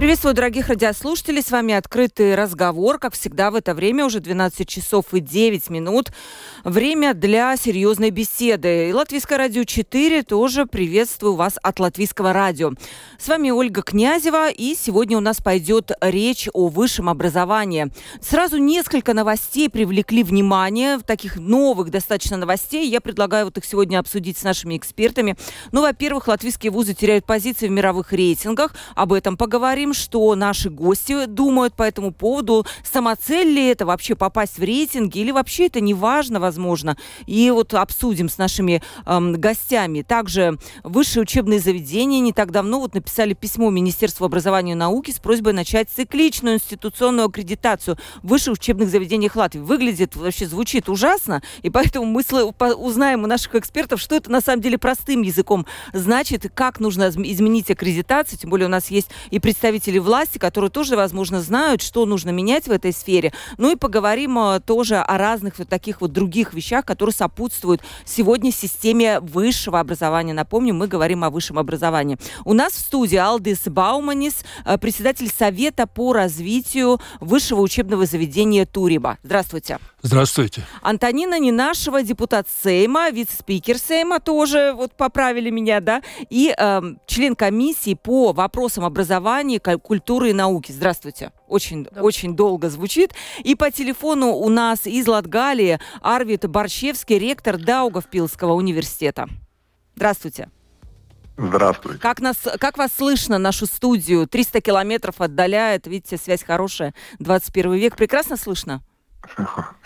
Приветствую, дорогих радиослушателей. С вами открытый разговор. Как всегда, в это время уже 12 часов и 9 минут. Время для серьезной беседы. И Латвийское радио 4 тоже приветствую вас от Латвийского радио. С вами Ольга Князева. И сегодня у нас пойдет речь о высшем образовании. Сразу несколько новостей привлекли внимание. Таких новых достаточно новостей. Я предлагаю вот их сегодня обсудить с нашими экспертами. Ну, во-первых, латвийские вузы теряют позиции в мировых рейтингах. Об этом поговорим посмотрим, что наши гости думают по этому поводу. Самоцель ли это вообще попасть в рейтинги или вообще это не важно, возможно. И вот обсудим с нашими эм, гостями. Также высшие учебные заведения не так давно вот написали письмо Министерству образования и науки с просьбой начать цикличную институционную аккредитацию в высших учебных заведениях Латвии. Выглядит, вообще звучит ужасно, и поэтому мы узнаем у наших экспертов, что это на самом деле простым языком значит, как нужно изменить аккредитацию, тем более у нас есть и представители представители власти, которые тоже, возможно, знают, что нужно менять в этой сфере. Ну и поговорим э, тоже о разных вот таких вот других вещах, которые сопутствуют сегодня системе высшего образования. Напомню, мы говорим о высшем образовании. У нас в студии Алдис Бауманис, э, председатель Совета по развитию высшего учебного заведения Туриба. Здравствуйте. Здравствуйте. Антонина Нинашева, депутат Сейма, вице-спикер Сейма, тоже вот поправили меня, да, и э, член комиссии по вопросам образования, культуры и науки. Здравствуйте. Очень, да. очень долго звучит. И по телефону у нас из Латгалии Арвид Борщевский, ректор Даугавпилского университета. Здравствуйте. Здравствуйте. Как, нас, как вас слышно, нашу студию? 300 километров отдаляет, видите, связь хорошая, 21 век. Прекрасно слышно?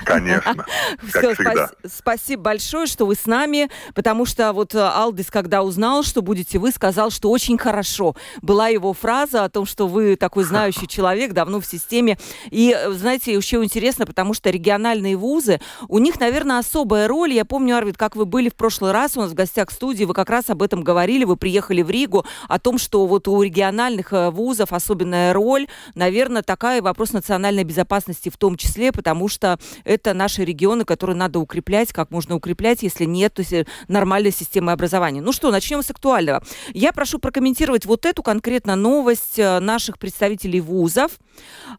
Конечно, как всегда. Спасибо большое, что вы с нами, потому что вот э, Алдис, когда узнал, что будете вы, сказал, что очень хорошо. Была его фраза о том, что вы такой знающий человек, давно в системе. И, э, знаете, еще интересно, потому что региональные вузы, у них, наверное, особая роль. Я помню, Арвид, как вы были в прошлый раз у нас в гостях в студии, вы как раз об этом говорили, вы приехали в Ригу, о том, что вот у региональных э, вузов особенная роль, наверное, такая вопрос национальной безопасности в том числе, потому потому что это наши регионы, которые надо укреплять, как можно укреплять, если нет то есть э, нормальной системы образования. Ну что, начнем с актуального. Я прошу прокомментировать вот эту конкретно новость э, наших представителей вузов.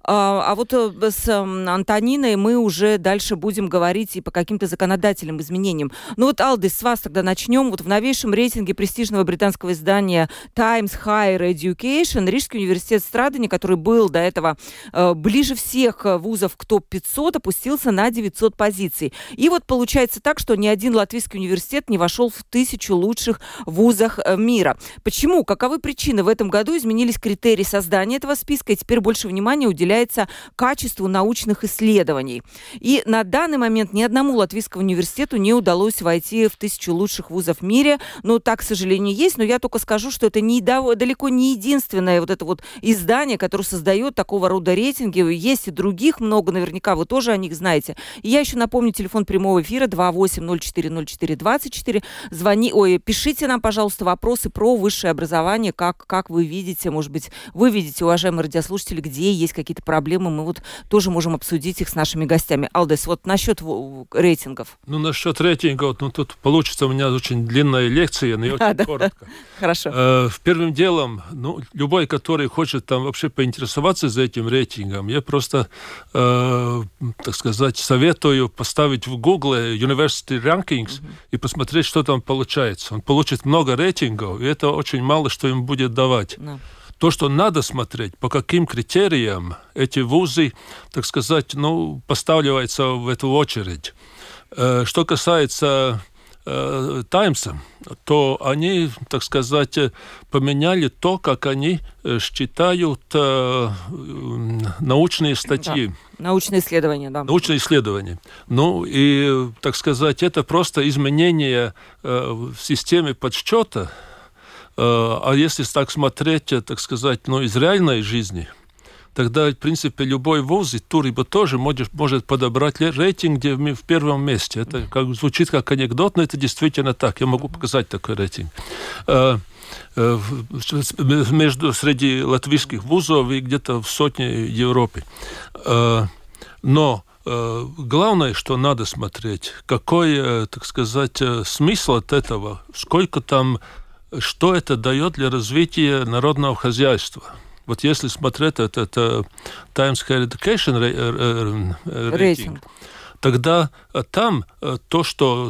А, а вот э, с Антониной мы уже дальше будем говорить и по каким-то законодательным изменениям. Ну вот, Алдис, с вас тогда начнем. Вот в новейшем рейтинге престижного британского издания Times Higher Education Рижский университет Страдани, который был до этого ближе всех вузов к топ-500, опустился на 900 позиций. И вот получается так, что ни один латвийский университет не вошел в тысячу лучших вузах э, мира. Почему? Каковы причины? В этом году изменились критерии создания этого списка, и теперь больше внимания уделяется качеству научных исследований. И на данный момент ни одному латвийскому университету не удалось войти в тысячу лучших вузов в мире. Но так, к сожалению, есть. Но я только скажу, что это не, далеко не единственное вот это вот издание, которое создает такого рода рейтинги. Есть и других много, наверняка вы тоже тоже о них знаете. И я еще напомню, телефон прямого эфира 28040424. Звони, ой, пишите нам, пожалуйста, вопросы про высшее образование, как, как вы видите, может быть, вы видите, уважаемые радиослушатели, где есть какие-то проблемы, мы вот тоже можем обсудить их с нашими гостями. Алдес, вот насчет рейтингов. Ну, насчет рейтингов, ну, тут получится у меня очень длинная лекция, но очень коротко. Хорошо. Э, первым делом, ну, любой, который хочет там вообще поинтересоваться за этим рейтингом, я просто э, так сказать, советую поставить в Google University Rankings mm-hmm. и посмотреть, что там получается. Он получит много рейтингов, и это очень мало, что им будет давать. No. То, что надо смотреть, по каким критериям эти вузы, так сказать, ну, поставляются в эту очередь. Э, что касается Таймса, то они, так сказать, поменяли то, как они э, считают э, научные статьи. Да. Научные исследования, да. Научные исследования. Ну и, так сказать, это просто изменение в системе подсчета. А если так смотреть, так сказать, ну, из реальной жизни, тогда, в принципе, любой вуз и Туриба тоже может, может подобрать рейтинг, где мы в первом месте. Это как, звучит как анекдот, но это действительно так. Я могу показать такой рейтинг э, э, между среди латвийских вузов и где-то в сотне Европы. Э, но главное, что надо смотреть, какой, так сказать, смысл от этого, сколько там, что это дает для развития народного хозяйства. Вот если смотреть это, это Times Higher Education рейтинг, рейтинг тогда там то, что,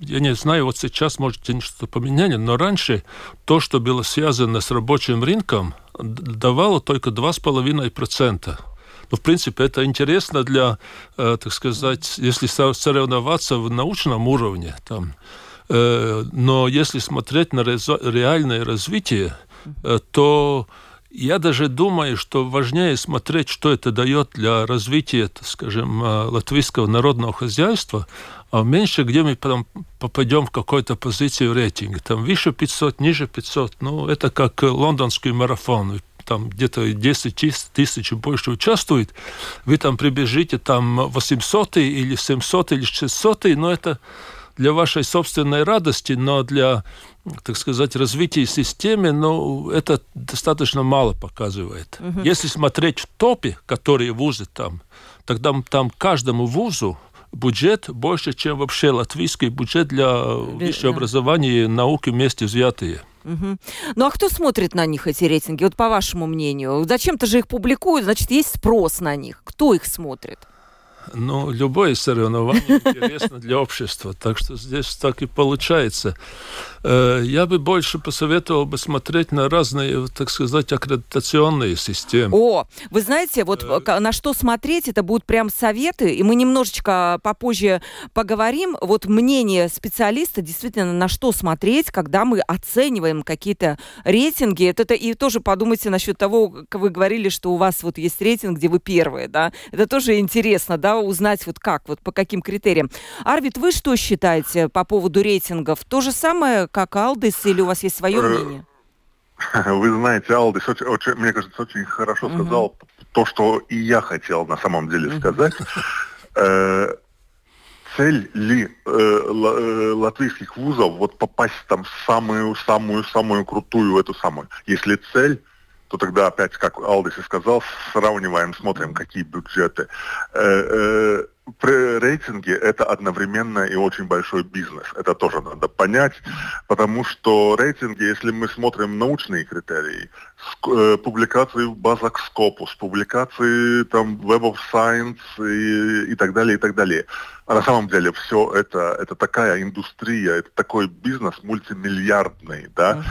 я не знаю, вот сейчас, может, что-то поменяли, но раньше то, что было связано с рабочим рынком, давало только 2,5%. Ну, в принципе, это интересно для, так сказать, если соревноваться в научном уровне, там, но если смотреть на реальное развитие, то я даже думаю, что важнее смотреть, что это дает для развития, скажем, э, латвийского народного хозяйства, а меньше, где мы потом попадем в какую-то позицию рейтинга. Там выше 500, ниже 500. Ну, это как лондонский марафон там где-то 10 тысяч больше участвует, вы там прибежите там 800 или 700 или 600, но это для вашей собственной радости, но для так сказать, развития системы, но это достаточно мало показывает. Угу. Если смотреть в топе, которые вузы там, тогда там каждому вузу бюджет больше, чем вообще латвийский бюджет для высшего образования и науки вместе взятые. Угу. Ну а кто смотрит на них, эти рейтинги, вот по вашему мнению? Зачем-то же их публикуют, значит, есть спрос на них. Кто их смотрит? Ну, любое соревнование интересно для общества, так что здесь так и получается. Э, я бы больше посоветовал бы смотреть на разные, так сказать, аккредитационные системы. О, вы знаете, вот э... на что смотреть, это будут прям советы, и мы немножечко попозже поговорим. Вот мнение специалиста действительно на что смотреть, когда мы оцениваем какие-то рейтинги. Это, это и тоже подумайте насчет того, как вы говорили, что у вас вот есть рейтинг, где вы первые, да? Это тоже интересно, да, узнать вот как, вот по каким критериям. Арвид, вы что считаете по поводу рейтингов? То же самое, как Алдис, или у вас есть свое э, мнение? Вы знаете, Алдис, очень, очень, мне кажется, очень хорошо сказал угу. то, что и я хотел на самом деле сказать. Э, цель ли э, латвийских вузов вот попасть там в самую самую самую крутую эту самую если цель то тогда опять, как Алдис и сказал, сравниваем, смотрим, какие бюджеты. Э, э, при рейтинге это одновременно и очень большой бизнес. Это тоже надо понять, потому что рейтинги, если мы смотрим научные критерии, э, публикации в базах Scopus, публикации там Web of Science и, и так далее, и так далее. А на самом деле все это, это такая индустрия, это такой бизнес мультимиллиардный, да,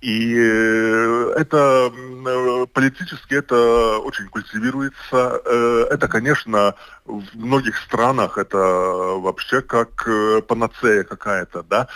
и э, это э, политически это очень культивируется. Э, это, конечно, в многих странах это вообще как панацея какая-то, да.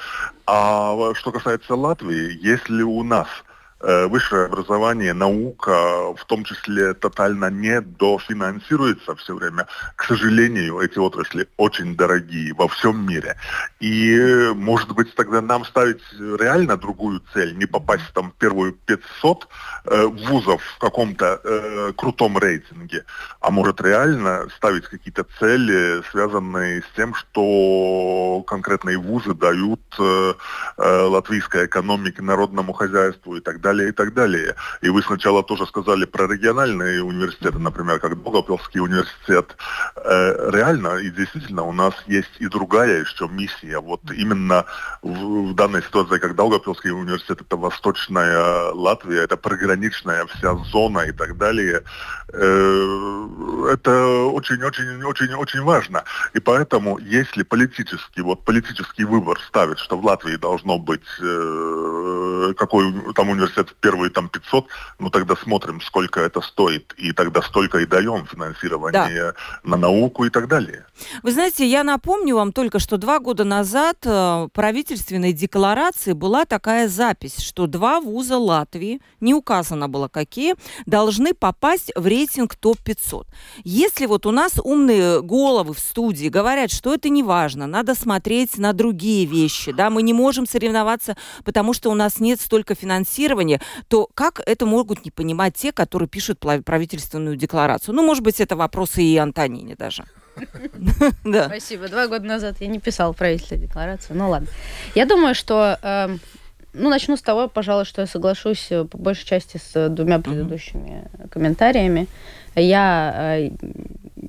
А что касается Латвии, если у нас Э, высшее образование, наука, в том числе тотально не дофинансируется все время. К сожалению, эти отрасли очень дорогие во всем мире. И, может быть, тогда нам ставить реально другую цель, не попасть там в первую 500 э, вузов в каком-то э, крутом рейтинге, а может реально ставить какие-то цели, связанные с тем, что конкретные вузы дают э, э, латвийской экономике, народному хозяйству и так далее далее, и так далее. И вы сначала тоже сказали про региональные университеты, например, как Долгопилский университет. Э, реально, и действительно, у нас есть и другая еще миссия. Вот именно в, в данной ситуации, как Долгопилский университет, это восточная Латвия, это приграничная вся зона и так далее. Э, это очень-очень-очень-очень важно. И поэтому, если политический, вот политический выбор ставит, что в Латвии должно быть э, какой там университет университет в первые там 500, ну тогда смотрим, сколько это стоит, и тогда столько и даем финансирование да. на науку и так далее. Вы знаете, я напомню вам только, что два года назад э, в правительственной декларации была такая запись, что два вуза Латвии, не указано было какие, должны попасть в рейтинг топ-500. Если вот у нас умные головы в студии говорят, что это не важно, надо смотреть на другие вещи, да, мы не можем соревноваться, потому что у нас нет столько финансирования, финансирования, то как это могут не понимать те, которые пишут правительственную декларацию? Ну, может быть, это вопросы и Антонине даже. Да. Спасибо. Два года назад я не писал правительственную декларацию. Ну ладно. Я думаю, что эм, ну, начну с того, пожалуй, что я соглашусь э, по большей части с двумя предыдущими комментариями. Я э,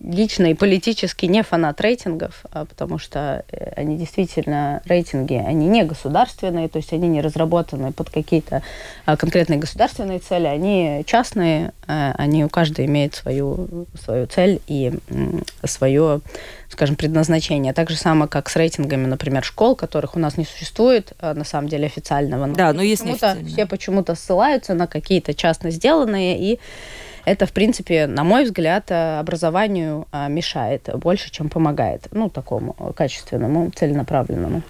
лично и политически не фанат рейтингов, а потому что э, они действительно, рейтинги, они не государственные, то есть они не разработаны под какие-то а, конкретные государственные цели, они частные, а, они у каждой имеют свою, свою цель и свое, скажем, предназначение. Так же самое, как с рейтингами, например, школ, которых у нас не существует, на самом деле, официального. Но да, но есть почему-то Все почему-то ссылаются на какие-то частно сделанные и это, в принципе, на мой взгляд, э, образованию э, мешает больше, чем помогает. Ну, такому качественному, целенаправленному.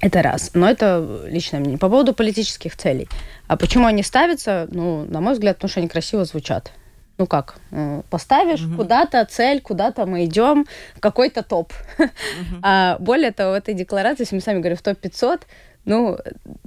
Это раз. Но это личное мнение. По поводу политических целей. А почему они ставятся? Ну, на мой взгляд, потому что они красиво звучат. Ну как, э, поставишь угу. куда-то цель, куда-то мы идем, какой-то топ. Угу. А более того, в этой декларации, если мы сами говорим в топ-500, ну,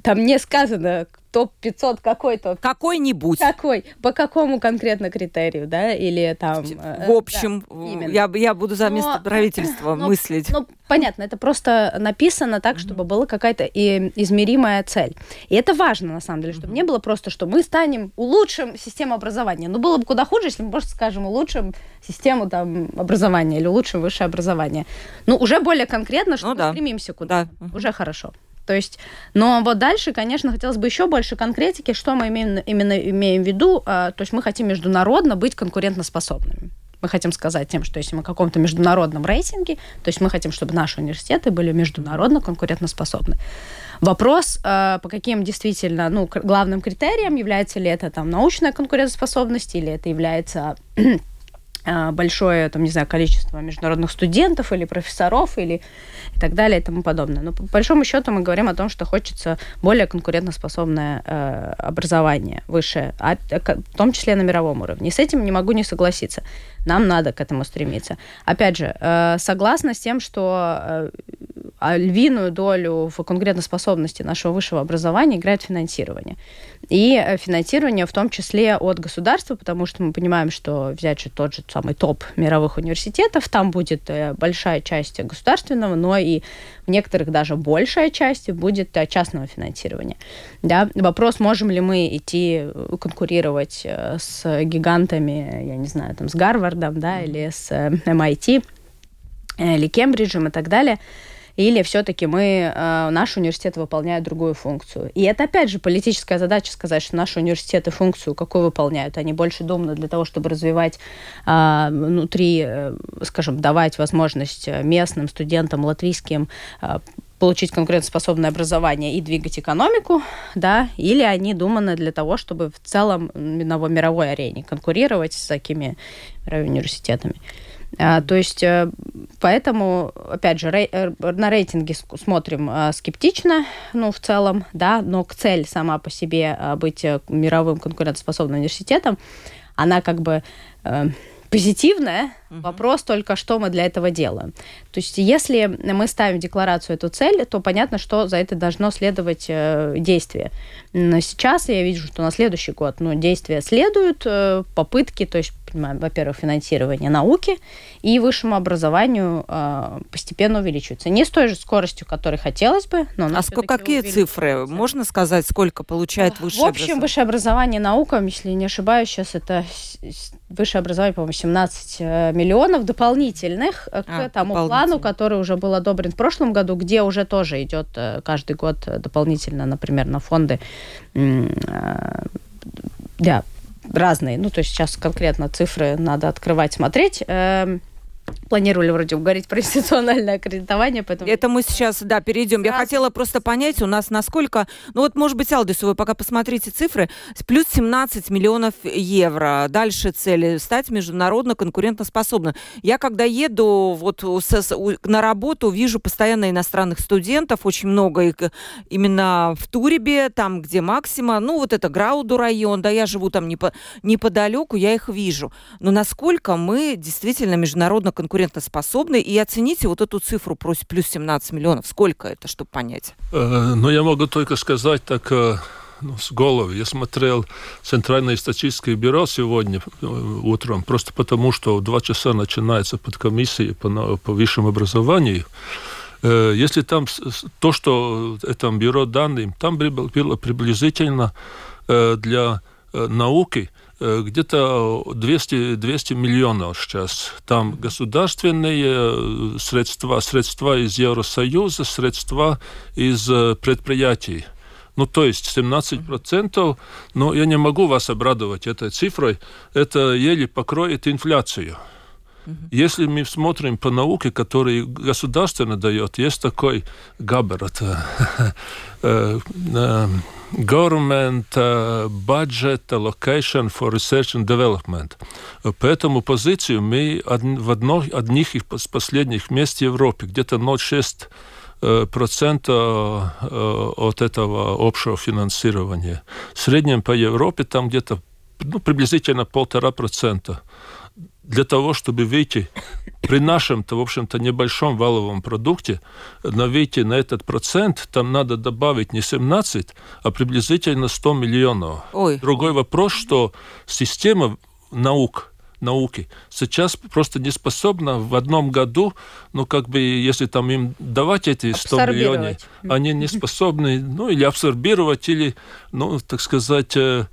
там не сказано, топ-500 какой-то. Какой-нибудь. Какой? По какому конкретно критерию, да? Или там... Э, в общем, да, я, я буду за место но, правительства но, мыслить. Ну, понятно, это просто написано так, чтобы была какая-то и измеримая цель. И это важно, на самом деле, чтобы не было просто, что мы станем, улучшим систему образования. Ну, было бы куда хуже, если мы просто скажем, улучшим систему там, образования или улучшим высшее образование. Ну, уже более конкретно, что ну, мы да. стремимся куда. Да. Уже хорошо. То есть, но вот дальше, конечно, хотелось бы еще больше конкретики, что мы имеем, именно имеем в виду. А, то есть мы хотим международно быть конкурентоспособными. Мы хотим сказать тем, что если мы в каком-то международном рейтинге, то есть мы хотим, чтобы наши университеты были международно конкурентоспособны. Вопрос, а, по каким действительно ну, главным критериям, является ли это там научная конкурентоспособность или это является а, большое, там, не знаю, количество международных студентов или профессоров или и так далее и тому подобное. Но по большому счету мы говорим о том, что хочется более конкурентоспособное э, образование высшее, а, в том числе на мировом уровне. И с этим не могу не согласиться. Нам надо к этому стремиться. Опять же, э, согласна с тем, что э, а львиную долю в конкурентоспособности нашего высшего образования играет финансирование. И э, финансирование в том числе от государства, потому что мы понимаем, что взять же тот же самый топ мировых университетов, там будет э, большая часть государственного, но и в некоторых даже большая часть будет э, частного финансирования. Да? Вопрос, можем ли мы идти конкурировать с гигантами, я не знаю, там, с Гарвардом, да, или с MIT, или Кембриджем и так далее – или все-таки мы, э, наш университет выполняет другую функцию. И это, опять же, политическая задача сказать, что наши университеты функцию какую выполняют. Они больше думаны для того, чтобы развивать э, внутри, э, скажем, давать возможность местным студентам латвийским получить конкурентоспособное образование и двигать экономику, да, или они думаны для того, чтобы в целом на мировой арене конкурировать с такими университетами. А, то есть, э, поэтому, опять же, рей, э, на рейтинги смотрим а, скептично, ну, в целом, да, но цель сама по себе быть э, мировым конкурентоспособным университетом, она как бы позитивная. Угу. Вопрос только, что мы для этого делаем. То есть, если мы ставим в декларацию эту цель, то понятно, что за это должно следовать э, действие. Но сейчас я вижу, что на следующий год ну, действия следуют, э, попытки, то есть, понимаем, во-первых, финансирование науки и высшему образованию э, постепенно увеличивается. Не с той же скоростью, которой хотелось бы, но... А сколько, какие цифры? Можно сказать, сколько получает высшее образование? В общем, высшее образование наука, если не ошибаюсь, сейчас это высшее образование, по-моему, 17 э, миллионов дополнительных э, к а, тому плану, который уже был одобрен в прошлом году, где уже тоже идет э, каждый год дополнительно, например, на фонды да, разные. Ну, то есть сейчас конкретно цифры надо открывать, смотреть. Эм, планировали вроде говорить про институциональное аккредитование, поэтому... Это мы сейчас, да, перейдем. Я хотела просто понять, у нас насколько... Ну вот, может быть, Алдис, вы пока посмотрите цифры. Плюс 17 миллионов евро. Дальше цели стать международно конкурентоспособным. Я когда еду вот на работу, вижу постоянно иностранных студентов, очень много их именно в Турибе, там, где Максима, ну вот это Грауду район, да, я живу там неподалеку, я их вижу. Но насколько мы действительно международно конкурентоспособны. И оцените вот эту цифру плюс 17 миллионов. Сколько это, чтобы понять? Э, ну, я могу только сказать так, э, ну, с головы. Я смотрел Центральное статистическое бюро сегодня э, утром, просто потому, что в два часа начинается подкомиссия по, по высшему образованию. Если там то, что в этом бюро данных, там было приблизительно для науки где-то 200, 200 миллионов сейчас. Там государственные средства, средства из Евросоюза, средства из предприятий. Ну, то есть 17%, но я не могу вас обрадовать этой цифрой, это еле покроет инфляцию. Если мы смотрим по науке, которую государственно дает, есть такой ГАБР, это э, э, Government Budget Allocation for Research and Development. По этому позицию мы в одних из последних мест Европе, где-то 0,6 Э, процента э, от этого общего финансирования. В среднем по Европе там где-то ну, приблизительно полтора процента. Для того, чтобы выйти при нашем-то, в общем-то, небольшом валовом продукте, на выйти на этот процент, там надо добавить не 17, а приблизительно 100 миллионов. Ой. Другой вопрос, что система наук науки сейчас просто не способна в одном году, ну, как бы, если там им давать эти 100 миллионов, они не способны, ну, или абсорбировать, или, ну, так сказать, э,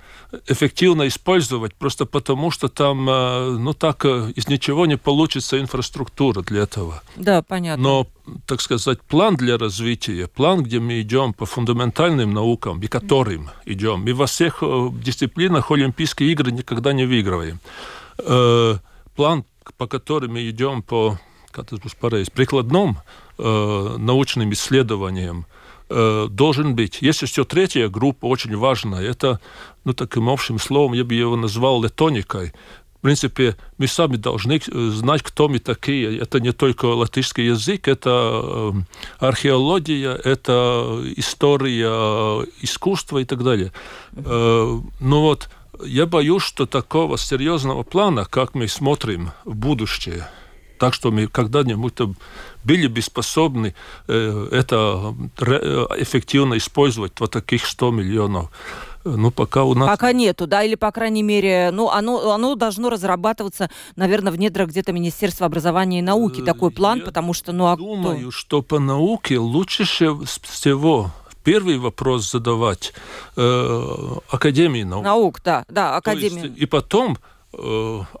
эффективно использовать, просто потому что там, э, ну, так э, из ничего не получится инфраструктура для этого. Да, понятно. Но так сказать, план для развития, план, где мы идем по фундаментальным наукам, и которым идем. Мы во всех дисциплинах Олимпийские игры никогда не выигрываем. Э, план, по которому мы идем по как это pareizi, прикладным э, научным исследованиям, э, должен быть. Есть еще третья группа, очень важная. Это, ну, таким общим словом, я бы его назвал летоникой. В принципе, мы сами должны знать, кто мы такие. Это не только латышский язык, это археология, это история искусства и так далее. Ну вот, я боюсь, что такого серьезного плана, как мы смотрим в будущее, так что мы когда-нибудь были бы способны э, это э, эффективно использовать вот таких 100 миллионов. Ну, пока у нас... Пока нету, да, или, по крайней мере, ну, оно, оно должно разрабатываться, наверное, в недрах где-то Министерства образования и науки, такой план, Я потому что, ну, а думаю, кто? что по науке лучше всего первый вопрос задавать э, Академии наук. Наук, да, да, Академии. и потом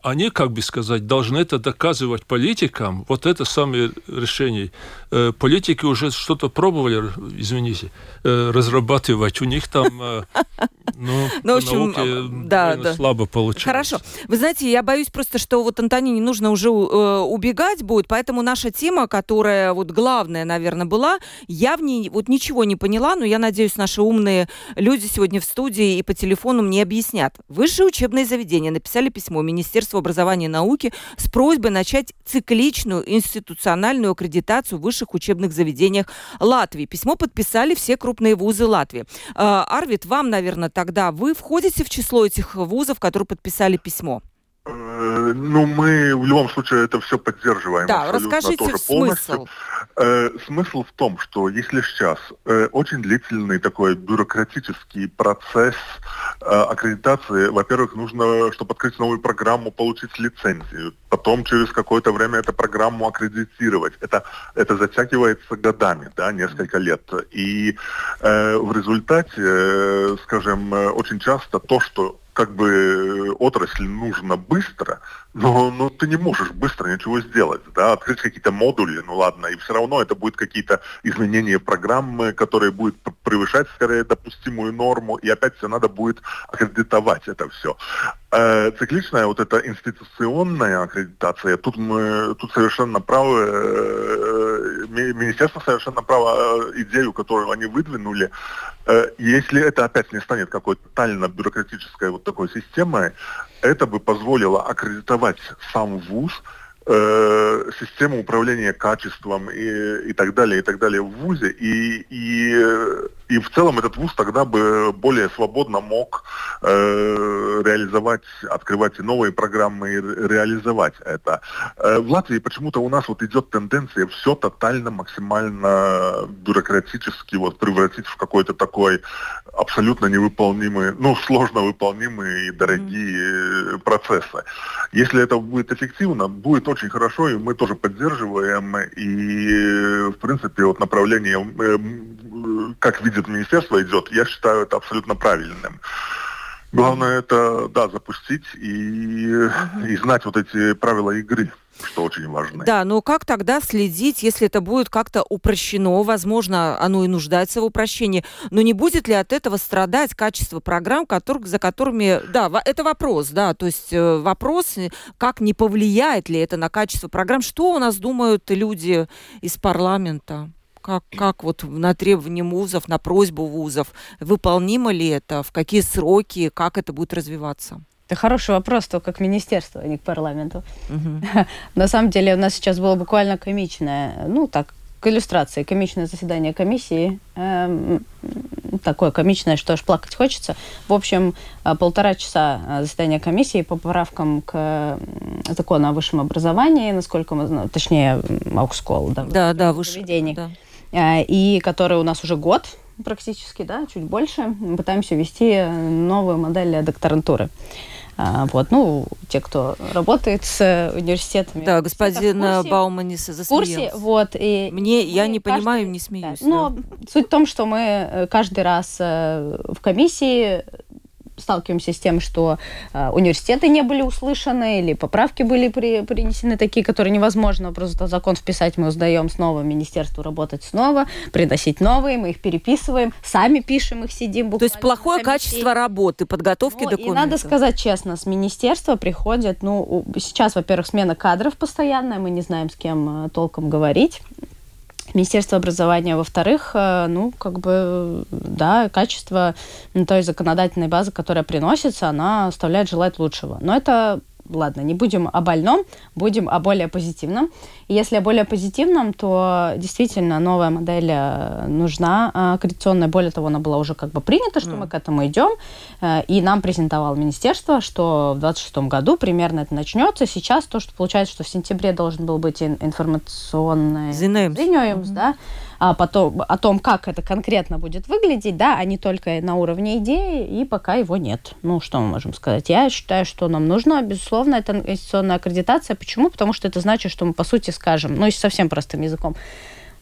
они, как бы сказать, должны это доказывать политикам. Вот это самое решение. Э, политики уже что-то пробовали, извините, э, разрабатывать. У них там э, ну, ну, в общем, науке да, да. слабо получилось. Хорошо. Вы знаете, я боюсь просто, что вот Антонине нужно уже э, убегать будет, поэтому наша тема, которая вот главная, наверное, была, я в ней вот ничего не поняла, но я надеюсь, наши умные люди сегодня в студии и по телефону мне объяснят. Высшее учебное заведение написали письмо Министерству образования и науки с просьбой начать цикличную институциональную аккредитацию в высших учебных заведениях Латвии. Письмо подписали все крупные вузы Латвии. Э, Арвид, вам, наверное, тогда вы входите в число этих вузов, которые подписали письмо? Э, ну, мы в любом случае это все поддерживаем. Да, расскажите тоже смысл. Э, смысл в том, что если сейчас э, очень длительный такой бюрократический процесс э, аккредитации, во-первых, нужно, чтобы открыть новую программу, получить лицензию, потом через какое-то время эту программу аккредитировать. Это, это затягивается годами, да, несколько лет. И э, в результате, э, скажем, э, очень часто то, что как бы отрасль нужно быстро, но, но ты не можешь быстро ничего сделать, да, открыть какие-то модули, ну ладно, и все равно это будет какие-то изменения программы, которые будут превышать скорее допустимую норму, и опять все надо будет аккредитовать это все. Э, цикличная вот эта институционная аккредитация, тут мы, тут совершенно правы, э, министерство совершенно право э, идею, которую они выдвинули, э, если это опять не станет какой-то тотально бюрократической вот такой системой, это бы позволило аккредитовать сам ВУЗ, э, систему управления качеством и, и так далее, и так далее в ВУЗе, и, и и в целом этот вуз тогда бы более свободно мог э, реализовать, открывать новые программы и реализовать это. Э, в Латвии почему-то у нас вот идет тенденция все тотально, максимально бюрократически вот превратить в какой-то такой абсолютно невыполнимый, ну, сложно выполнимые и дорогие mm-hmm. процессы. Если это будет эффективно, будет очень хорошо, и мы тоже поддерживаем. И, в принципе, вот направление, э, как видит министерство, идет, я считаю это абсолютно правильным. Главное это, да, запустить и, и знать вот эти правила игры что очень важно. Да, но как тогда следить, если это будет как-то упрощено? Возможно, оно и нуждается в упрощении. Но не будет ли от этого страдать качество программ, которых, за которыми... Да, это вопрос, да, то есть э, вопрос, э, как не повлияет ли это на качество программ? Что у нас думают люди из парламента? Как, как вот на требования вузов, на просьбу вузов? Выполнимо ли это? В какие сроки? Как это будет развиваться? Это хороший вопрос, только к министерству, а не к парламенту. Угу. На самом деле у нас сейчас было буквально комичное, ну так, к иллюстрации, комичное заседание комиссии. Эм, такое комичное, что аж плакать хочется. В общем, э, полтора часа э, заседания комиссии по поправкам к закону о высшем образовании, насколько мы знаем, точнее, Аукскол, да, да, да, выше, да. Э, и который у нас уже год практически, да, чуть больше, мы пытаемся ввести новую модель докторантуры. А, вот, ну, те, кто работает с университетами. Да, господин Бауманис засмеялся. Курсе, вот. И Мне, я не каждый, понимаю, не смеюсь. Да, но суть в том, что мы э, каждый раз э, в комиссии сталкиваемся с тем, что э, университеты не были услышаны или поправки были при, принесены такие, которые невозможно просто закон вписать, мы сдаем снова министерству работать снова, приносить новые, мы их переписываем, сами пишем их, сидим. То есть плохое качество работы, подготовки ну, документов. И надо сказать честно, с министерства приходят, ну, сейчас, во-первых, смена кадров постоянная, мы не знаем, с кем э, толком говорить. Министерство образования. Во-вторых, э, ну, как бы, да, качество той законодательной базы, которая приносится, она оставляет желать лучшего. Но это ладно, не будем о больном, будем о более позитивном. И если о более позитивном, то действительно новая модель э, нужна, аккредитационная. Более того, она была уже как бы принята, что mm. мы к этому идем. Э, и нам презентовало министерство, что в 2026 году примерно это начнется. Сейчас то, что получается, что в сентябре должен был быть информационный... Зинемс. Mm-hmm. да а потом о том, как это конкретно будет выглядеть, да, а не только на уровне идеи, и пока его нет. Ну, что мы можем сказать? Я считаю, что нам нужно, безусловно, это инвестиционная аккредитация. Почему? Потому что это значит, что мы, по сути, скажем, ну, если совсем простым языком,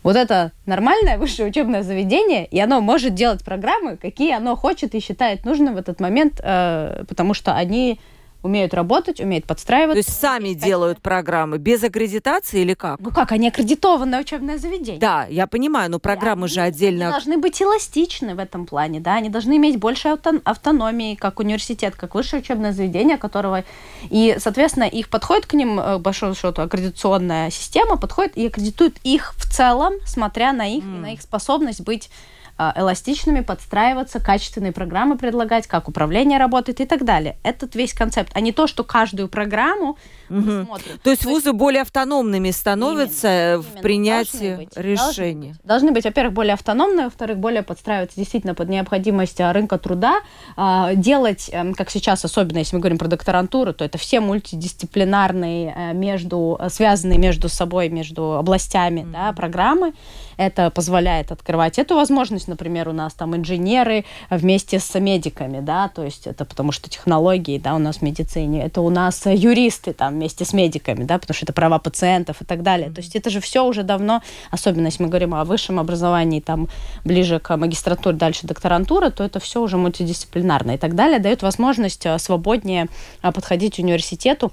вот это нормальное высшее учебное заведение, и оно может делать программы, какие оно хочет и считает нужным в этот момент, э, потому что они умеют работать, умеют подстраиваться. То есть сами делают программы без аккредитации или как? Ну как, они аккредитованное учебное заведение. Да, я понимаю, но программы же отдельно... Они должны быть эластичны в этом плане, да, они должны иметь больше автономии, как университет, как высшее учебное заведение, которого... И, соответственно, их подходит к ним, э, большому счету, аккредитационная система подходит и аккредитует их в целом, смотря на их, mm. на их способность быть эластичными, подстраиваться, качественные программы предлагать, как управление работает и так далее. Этот весь концепт, а не то, что каждую программу угу. То есть то вузы есть... более автономными становятся именно, в именно. принятии быть, решений. Должны быть, должны быть, во-первых, более автономные, во-вторых, более подстраиваться действительно под необходимость а, рынка труда, а, делать, эм, как сейчас, особенно если мы говорим про докторантуру, то это все мультидисциплинарные, э, между, связанные между собой, между областями mm да, программы. Это позволяет открывать эту возможность. Например, у нас там инженеры вместе с медиками, да, то есть это потому что технологии, да, у нас в медицине. Это у нас юристы там вместе с медиками, да, потому что это права пациентов и так далее. То есть это же все уже давно, особенно если мы говорим о высшем образовании, там ближе к магистратуре, дальше докторантура, то это все уже мультидисциплинарно и так далее, дает возможность э, свободнее э, подходить университету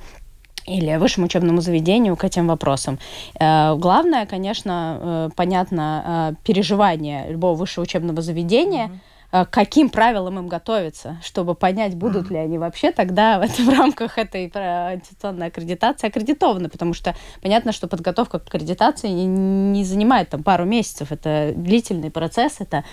или высшему учебному заведению к этим вопросам. Э, главное, конечно, понятно, переживание любого высшего учебного заведения, mm-hmm. Каким правилам им готовиться, чтобы понять, будут ли они вообще тогда в, в рамках этой аттестационной аккредитации аккредитованы, потому что понятно, что подготовка к аккредитации не, не занимает там пару месяцев, это длительный процесс, это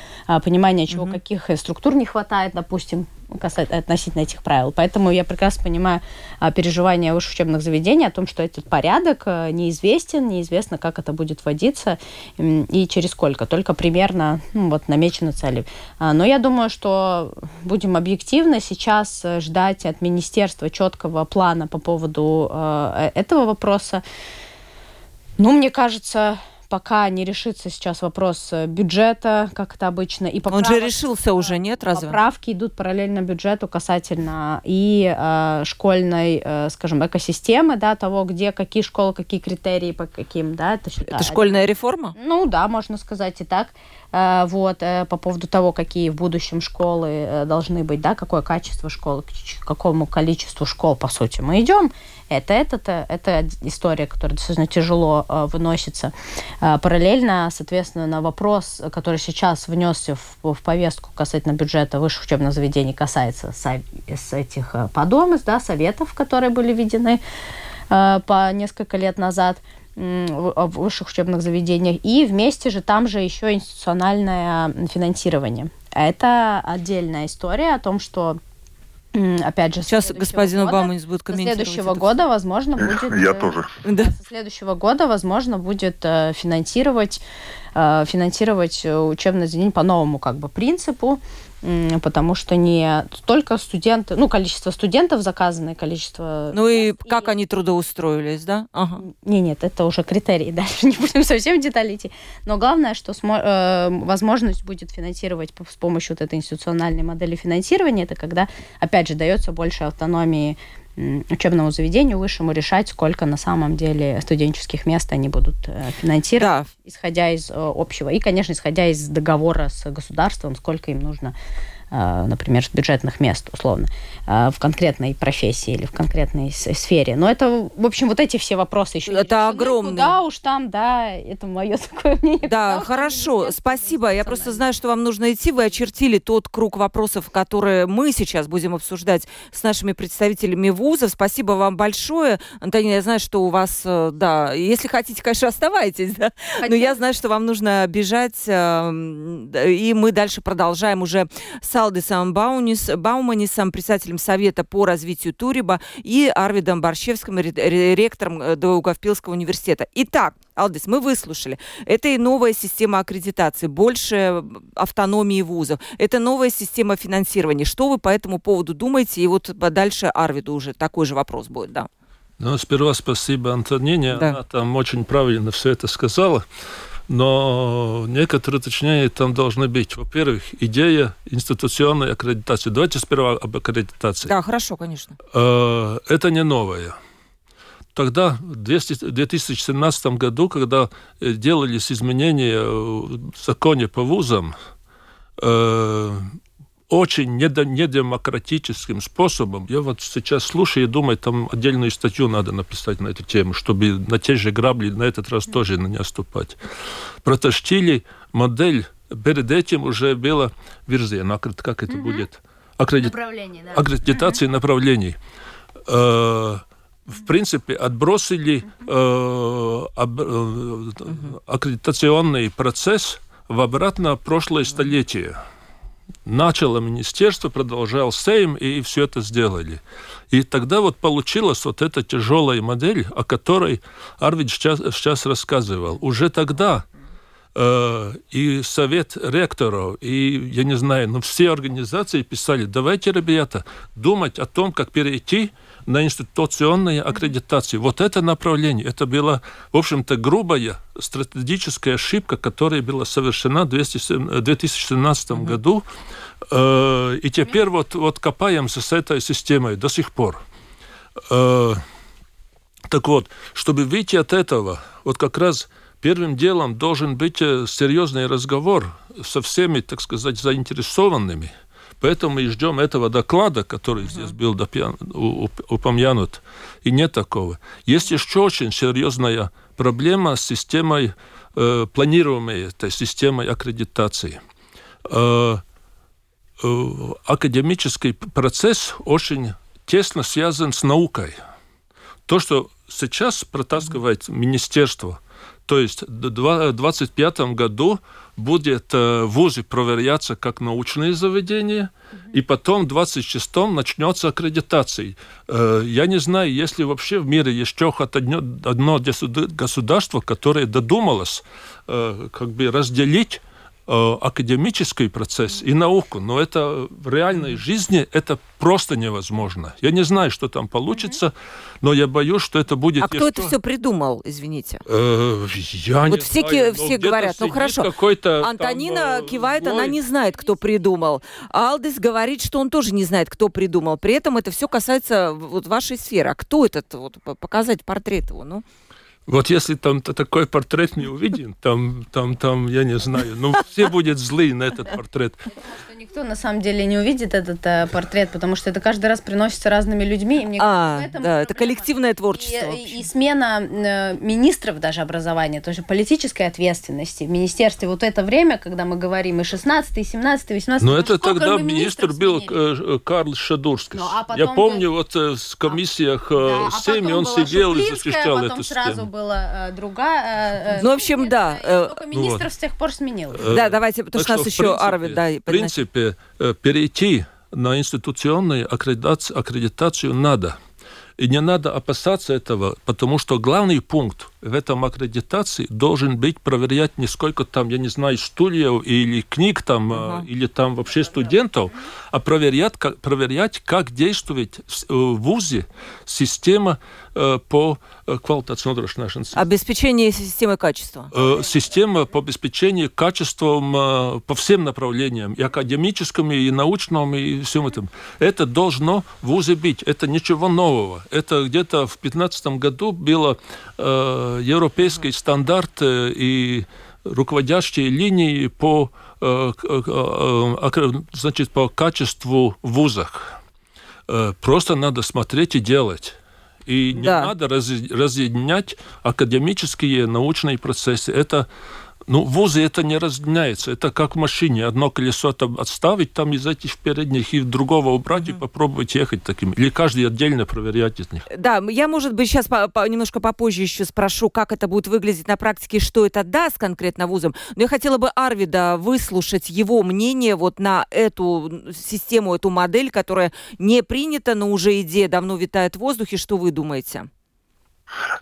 понимание, чего mm-hmm. каких структур не хватает, допустим, касательно, относительно этих правил. Поэтому я прекрасно понимаю а, переживания высших учебных заведений о том, что этот порядок а, неизвестен, неизвестно, как это будет вводиться и через сколько. Только примерно ну, вот, намечены цели. А, но я думаю, что будем объективны сейчас ждать от министерства четкого плана по поводу э, этого вопроса. Ну, мне кажется, пока не решится сейчас вопрос э, бюджета, как это обычно, и поправок, Он же решился уже, нет, разве? Поправки идут параллельно бюджету касательно и э, школьной, э, скажем, экосистемы, да, того, где какие школы, какие критерии, по каким, да. Это, это школьная реформа? Ну да, можно сказать и так. Э, вот, э, по поводу того, какие в будущем школы э, должны быть, да, какое качество школы, к какому количеству школ, по сути, мы идем. Это, это, это, это история, которая достаточно тяжело выносится. Параллельно, соответственно, на вопрос, который сейчас внесся в, в повестку касательно бюджета высших учебных заведений, касается с этих подомов, да, советов, которые были введены по несколько лет назад – в высших учебных заведениях. И вместе же там же еще институциональное финансирование. Это отдельная история о том, что опять же, сейчас господин года, Обама будет комментировать. следующего это. года, возможно, будет... Я э, тоже. Да. Со следующего года, возможно, будет э, финансировать, э, финансировать учебное заведение по новому как бы принципу потому что не только студенты, ну, количество студентов заказанное, количество... Ну и как они трудоустроились, да? Ага. Не, нет, это уже критерии, дальше не будем совсем в детали идти. Но главное, что смо... э, возможность будет финансировать с помощью вот этой институциональной модели финансирования, это когда, опять же, дается больше автономии учебному заведению высшему решать, сколько на самом деле студенческих мест они будут э, финансировать, да. исходя из э, общего. И, конечно, исходя из договора с государством, сколько им нужно например, бюджетных мест, условно, э, в конкретной профессии или в конкретной сфере. Но это, в общем, вот эти все вопросы еще Это огромные. Куда уж там, да, это мое такое мнение. Да, хорошо, спасибо. Я просто знаю, что вам нужно идти. Вы очертили тот круг вопросов, которые мы сейчас будем обсуждать с нашими представителями вузов. Спасибо вам большое. Антонина, я знаю, что у вас, э, да, если хотите, конечно, оставайтесь, да, но я знаю, что вам нужно бежать, и мы дальше продолжаем уже с Алдисом Баунис, Бауманисом, председателем Совета по развитию Туриба, и Арвидом Борщевским, ректором э, Даугавпилского университета. Итак, Алдис, мы выслушали. Это и новая система аккредитации, больше автономии вузов. Это новая система финансирования. Что вы по этому поводу думаете? И вот дальше Арвиду уже такой же вопрос будет, да. Ну, сперва спасибо Антонине. Да. Она там очень правильно все это сказала. Но некоторые уточнения там должны быть. Во-первых, идея институционной аккредитации. Давайте сперва об аккредитации. Да, хорошо, конечно. Э, это не новое. Тогда, в 2017 году, когда э, делались изменения в законе по вузам, э, очень недемократическим способом. Я вот сейчас слушаю и думаю, там отдельную статью надо написать на эту тему, чтобы на те же грабли на этот раз тоже не оступать. Протащили модель, перед этим уже было верзия, ну, как это будет? Аккредит... Направление, да. Аккредитации угу. направлений. Э, в принципе, отбросили э, об, э, аккредитационный процесс в обратно прошлое столетие начало министерство, продолжал Сейм, и все это сделали. И тогда вот получилась вот эта тяжелая модель, о которой Арвид сейчас, сейчас рассказывал. Уже тогда э, и совет ректоров, и, я не знаю, ну, все организации писали, давайте, ребята, думать о том, как перейти на институционные аккредитации. Вот это направление, это была, в общем-то, грубая стратегическая ошибка, которая была совершена в 2017 mm-hmm. году. Э, и теперь вот, вот копаемся с этой системой до сих пор. Э, так вот, чтобы выйти от этого, вот как раз первым делом должен быть э, серьезный разговор со всеми, так сказать, заинтересованными – Поэтому мы ждем этого доклада, который uh-huh. здесь был упомянут, и нет такого. Есть еще очень серьезная проблема с системой э, планируемой, этой системой аккредитации. Э, э, академический процесс очень тесно связан с наукой. То, что сейчас протаскивает министерство – То есть в 2025 году будет в ВУЗе проверяться как научные заведения, и потом в 26-м начнется аккредитация. Я не знаю, если вообще в мире еще хоть одно государство, которое додумалось как бы разделить Э, академический процесс и науку, но это в реальной жизни это просто невозможно. Я не знаю, что там получится, но я боюсь, что это будет. А кто это все придумал, извините? Э, я вот не все, знаю. все говорят, ну хорошо. Антонина там, кивает, она не знает, кто придумал. Алдис говорит, что он тоже не знает, кто придумал. При этом это все касается вот вашей сферы. А кто этот? Вот показать портрет его, ну? Вот если там такой портрет не увидим, там, там, там, я не знаю, ну все будут злые на этот портрет. Никто на самом деле не увидит этот э, портрет, потому что это каждый раз приносится разными людьми. И мне а, кажется, да, это коллективное творчество. И, и смена э, министров даже образования, тоже политической ответственности в министерстве. Вот это время, когда мы говорим и 16, и 17, и 18. Но это тогда министр был э, Карл Шадурский. Ну, а я помню, вот э, в комиссиях э, да, 7 а он сидел и защищал эту сразу была э, другая. Э, ну, в общем, да. Э, только министр вот. с тех пор сменился. Да, давайте, потому что у нас еще Арвид. Да, в принципе, перейти на институционную аккредитацию, аккредитацию надо. И не надо опасаться этого, потому что главный пункт в этом аккредитации должен быть проверять не сколько там, я не знаю, стульев или книг там, uh-huh. или там вообще студентов, а проверять, как, проверять, как действует в ВУЗе система Э, по kvalitātes nodrošināšanas. Обеспечение системы качества. Э, система по обеспечению качеством э, по всем направлениям, и академическому, и научному, и всем этом. Это должно в ВУЗе быть. Это ничего нового. Это где-то в 2015 году было э, европейский стандарт и руководящие линии по, э, э, значит, по качеству в вузах. Просто надо смотреть и делать. И не да. надо разъединять академические научные процессы. Это ну, в ВУЗе это не разгоняется. Это как в машине. Одно колесо там отставить, там из этих передних и другого убрать mm-hmm. и попробовать ехать таким. Или каждый отдельно проверять из них. Да, я, может быть, сейчас по, по, немножко попозже еще спрошу, как это будет выглядеть на практике, что это даст конкретно вузам. Но я хотела бы Арвида выслушать его мнение вот на эту систему, эту модель, которая не принята, но уже идея давно витает в воздухе. Что вы думаете?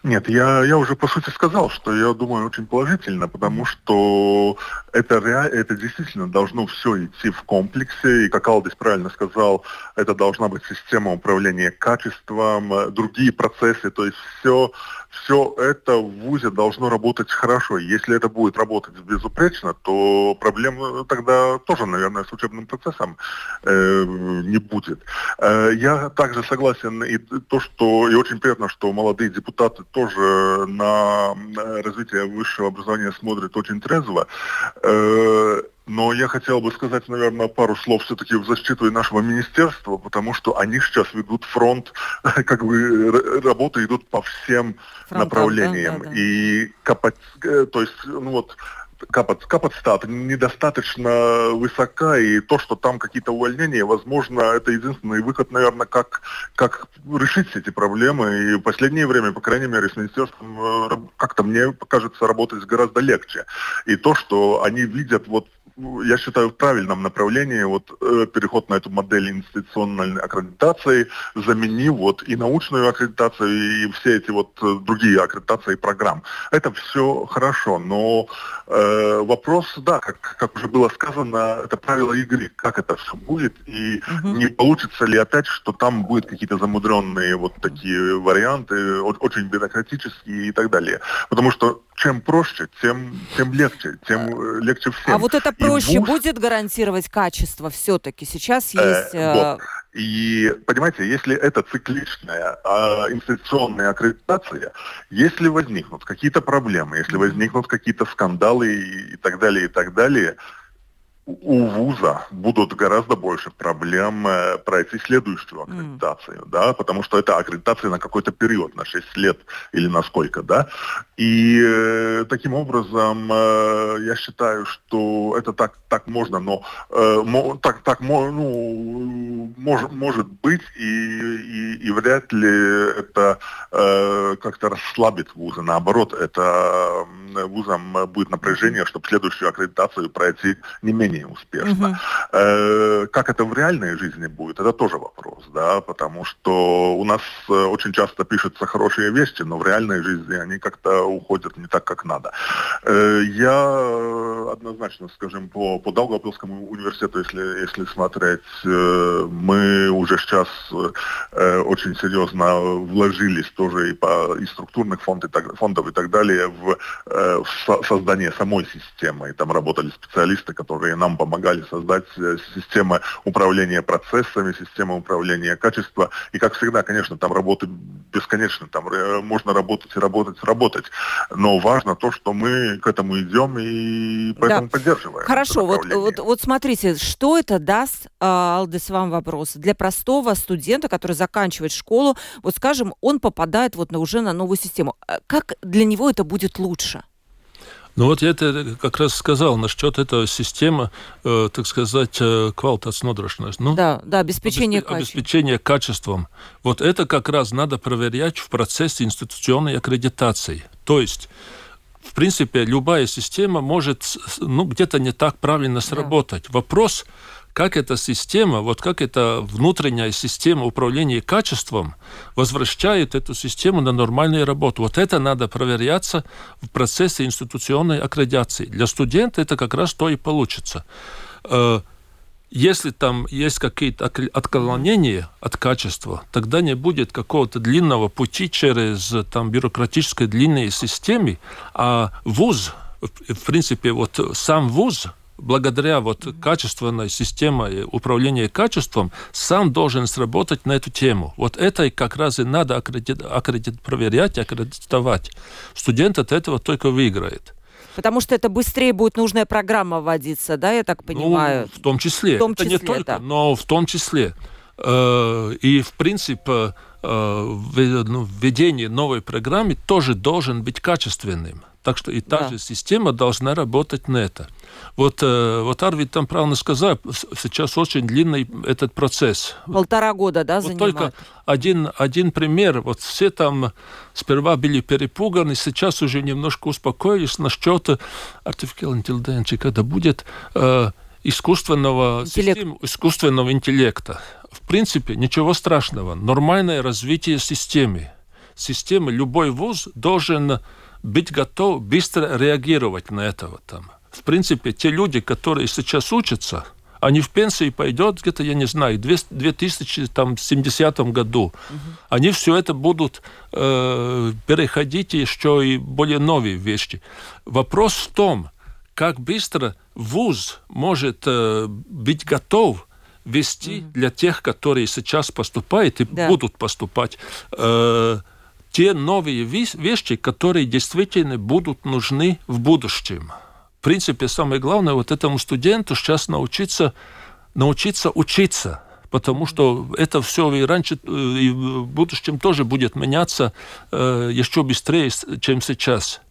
Нет, я, я уже по сути сказал, что я думаю очень положительно, потому что это, это действительно должно все идти в комплексе, и как Алдис правильно сказал, это должна быть система управления качеством, другие процессы, то есть все, все это в ВУЗе должно работать хорошо. Если это будет работать безупречно, то проблем тогда тоже, наверное, с учебным процессом э, не будет. Э, я также согласен и то, что и очень приятно, что молодые депутаты тоже на развитие высшего образования смотрят очень трезво. Э, но я хотел бы сказать, наверное, пару слов все-таки в защиту нашего министерства, потому что они сейчас ведут фронт, как бы работы идут по всем Фронтам, направлениям. Да, да, да. И капать, э, то есть, ну вот, капот, капотстат недостаточно высока, и то, что там какие-то увольнения, возможно, это единственный выход, наверное, как, как решить эти проблемы. И в последнее время, по крайней мере, с министерством э, как-то мне кажется работать гораздо легче. И то, что они видят вот я считаю, в правильном направлении вот э, переход на эту модель институциональной аккредитации, заменив вот и научную аккредитацию, и все эти вот э, другие аккредитации программ. Это все хорошо, но э, вопрос, да, как, как уже было сказано, это правило игры, как это все будет, и угу. не получится ли опять, что там будут какие-то замудренные вот такие варианты, очень бюрократические и так далее. Потому что чем проще, тем, тем легче, тем э, легче всем. А вот это проще ВУЗ... будет гарантировать качество все-таки? Сейчас э, есть... Э, вот. И, понимаете, если это цикличная а, институционная аккредитация, если возникнут какие-то проблемы, если возникнут какие-то скандалы и, и так далее, и так далее, у вуза будут гораздо больше проблем э, пройти следующую аккредитацию, mm. да, потому что это аккредитация на какой-то период, на 6 лет или на сколько, да. И э, таким образом э, я считаю, что это так, так можно, но э, мо, так, так ну, мож, может быть, и, и, и вряд ли это э, как-то расслабит вузы. Наоборот, это вузам будет напряжение, чтобы следующую аккредитацию пройти не менее успешно. Угу. Э, как это в реальной жизни будет, это тоже вопрос, да, потому что у нас э, очень часто пишутся хорошие вещи, но в реальной жизни они как-то уходят не так, как надо. Э, я однозначно, скажем, по, по Даугавпилскому университету, если, если смотреть, э, мы уже сейчас э, очень серьезно вложились тоже и по и структурных фондов и так, фондов и так далее в, э, в создание самой системы. И там работали специалисты, которые нам помогали создать э, систему управления процессами, систему управления качества. И как всегда, конечно, там работы бесконечно, там э, можно работать и работать, работать. Но важно то, что мы к этому идем и поэтому да. поддерживаем. Хорошо, вот, вот, вот смотрите, что это даст, а, Алдес, вам вопрос, для простого студента, который заканчивает школу, вот скажем, он попадает вот на, уже на новую систему. А как для него это будет лучше? Ну вот я это как раз сказал насчет этого системы, э, так сказать, э. Ну, да, да, обеспечение, обесп... обеспечение качеством. Вот это как раз надо проверять в процессе институционной аккредитации. То есть в принципе, любая система может ну, где-то не так правильно сработать. Да. Вопрос, как эта система, вот как эта внутренняя система управления качеством возвращает эту систему на нормальную работу. Вот это надо проверяться в процессе институционной аккредитации. Для студента это как раз то и получится. Э, если там есть какие-то отклонения от качества, тогда не будет какого-то длинного пути через там, бюрократической длинной системы, а вуз, в принципе, вот сам вуз благодаря вот качественной системе управления качеством сам должен сработать на эту тему. Вот это как раз и надо аккредит, аккредит, проверять, аккредитовать. Студент от этого только выиграет. Потому что это быстрее будет нужная программа вводиться, да, я так ну, понимаю? Ну, в том числе. В том числе, это не только, да. но в том числе. Э, и, в принципе, э, ну, введение новой программы тоже должен быть качественным. Так что и та да. же система должна работать на это. Вот, э, вот Арвид там правильно сказал, сейчас очень длинный этот процесс. Полтора года, да, вот занимает? Только один, один пример. Вот все там сперва были перепуганы, сейчас уже немножко успокоились насчет artificial intelligence, когда будет э, искусственного, Интеллект. систем, искусственного интеллекта. В принципе, ничего страшного. Нормальное развитие системы. Системы, любой вуз должен быть готов быстро реагировать на этого там. В принципе, те люди, которые сейчас учатся, они в пенсии пойдут где-то, я не знаю, в 2070 году. Угу. Они все это будут э, переходить еще и более новые вещи. Вопрос в том, как быстро вуз может э, быть готов вести угу. для тех, которые сейчас поступают и да. будут поступать. Э, те новые вещи, которые действительно будут нужны в будущем. В принципе, самое главное вот этому студенту сейчас научиться, научиться учиться, потому что это все и раньше, э, и в будущем тоже будет меняться э, еще быстрее, чем сейчас.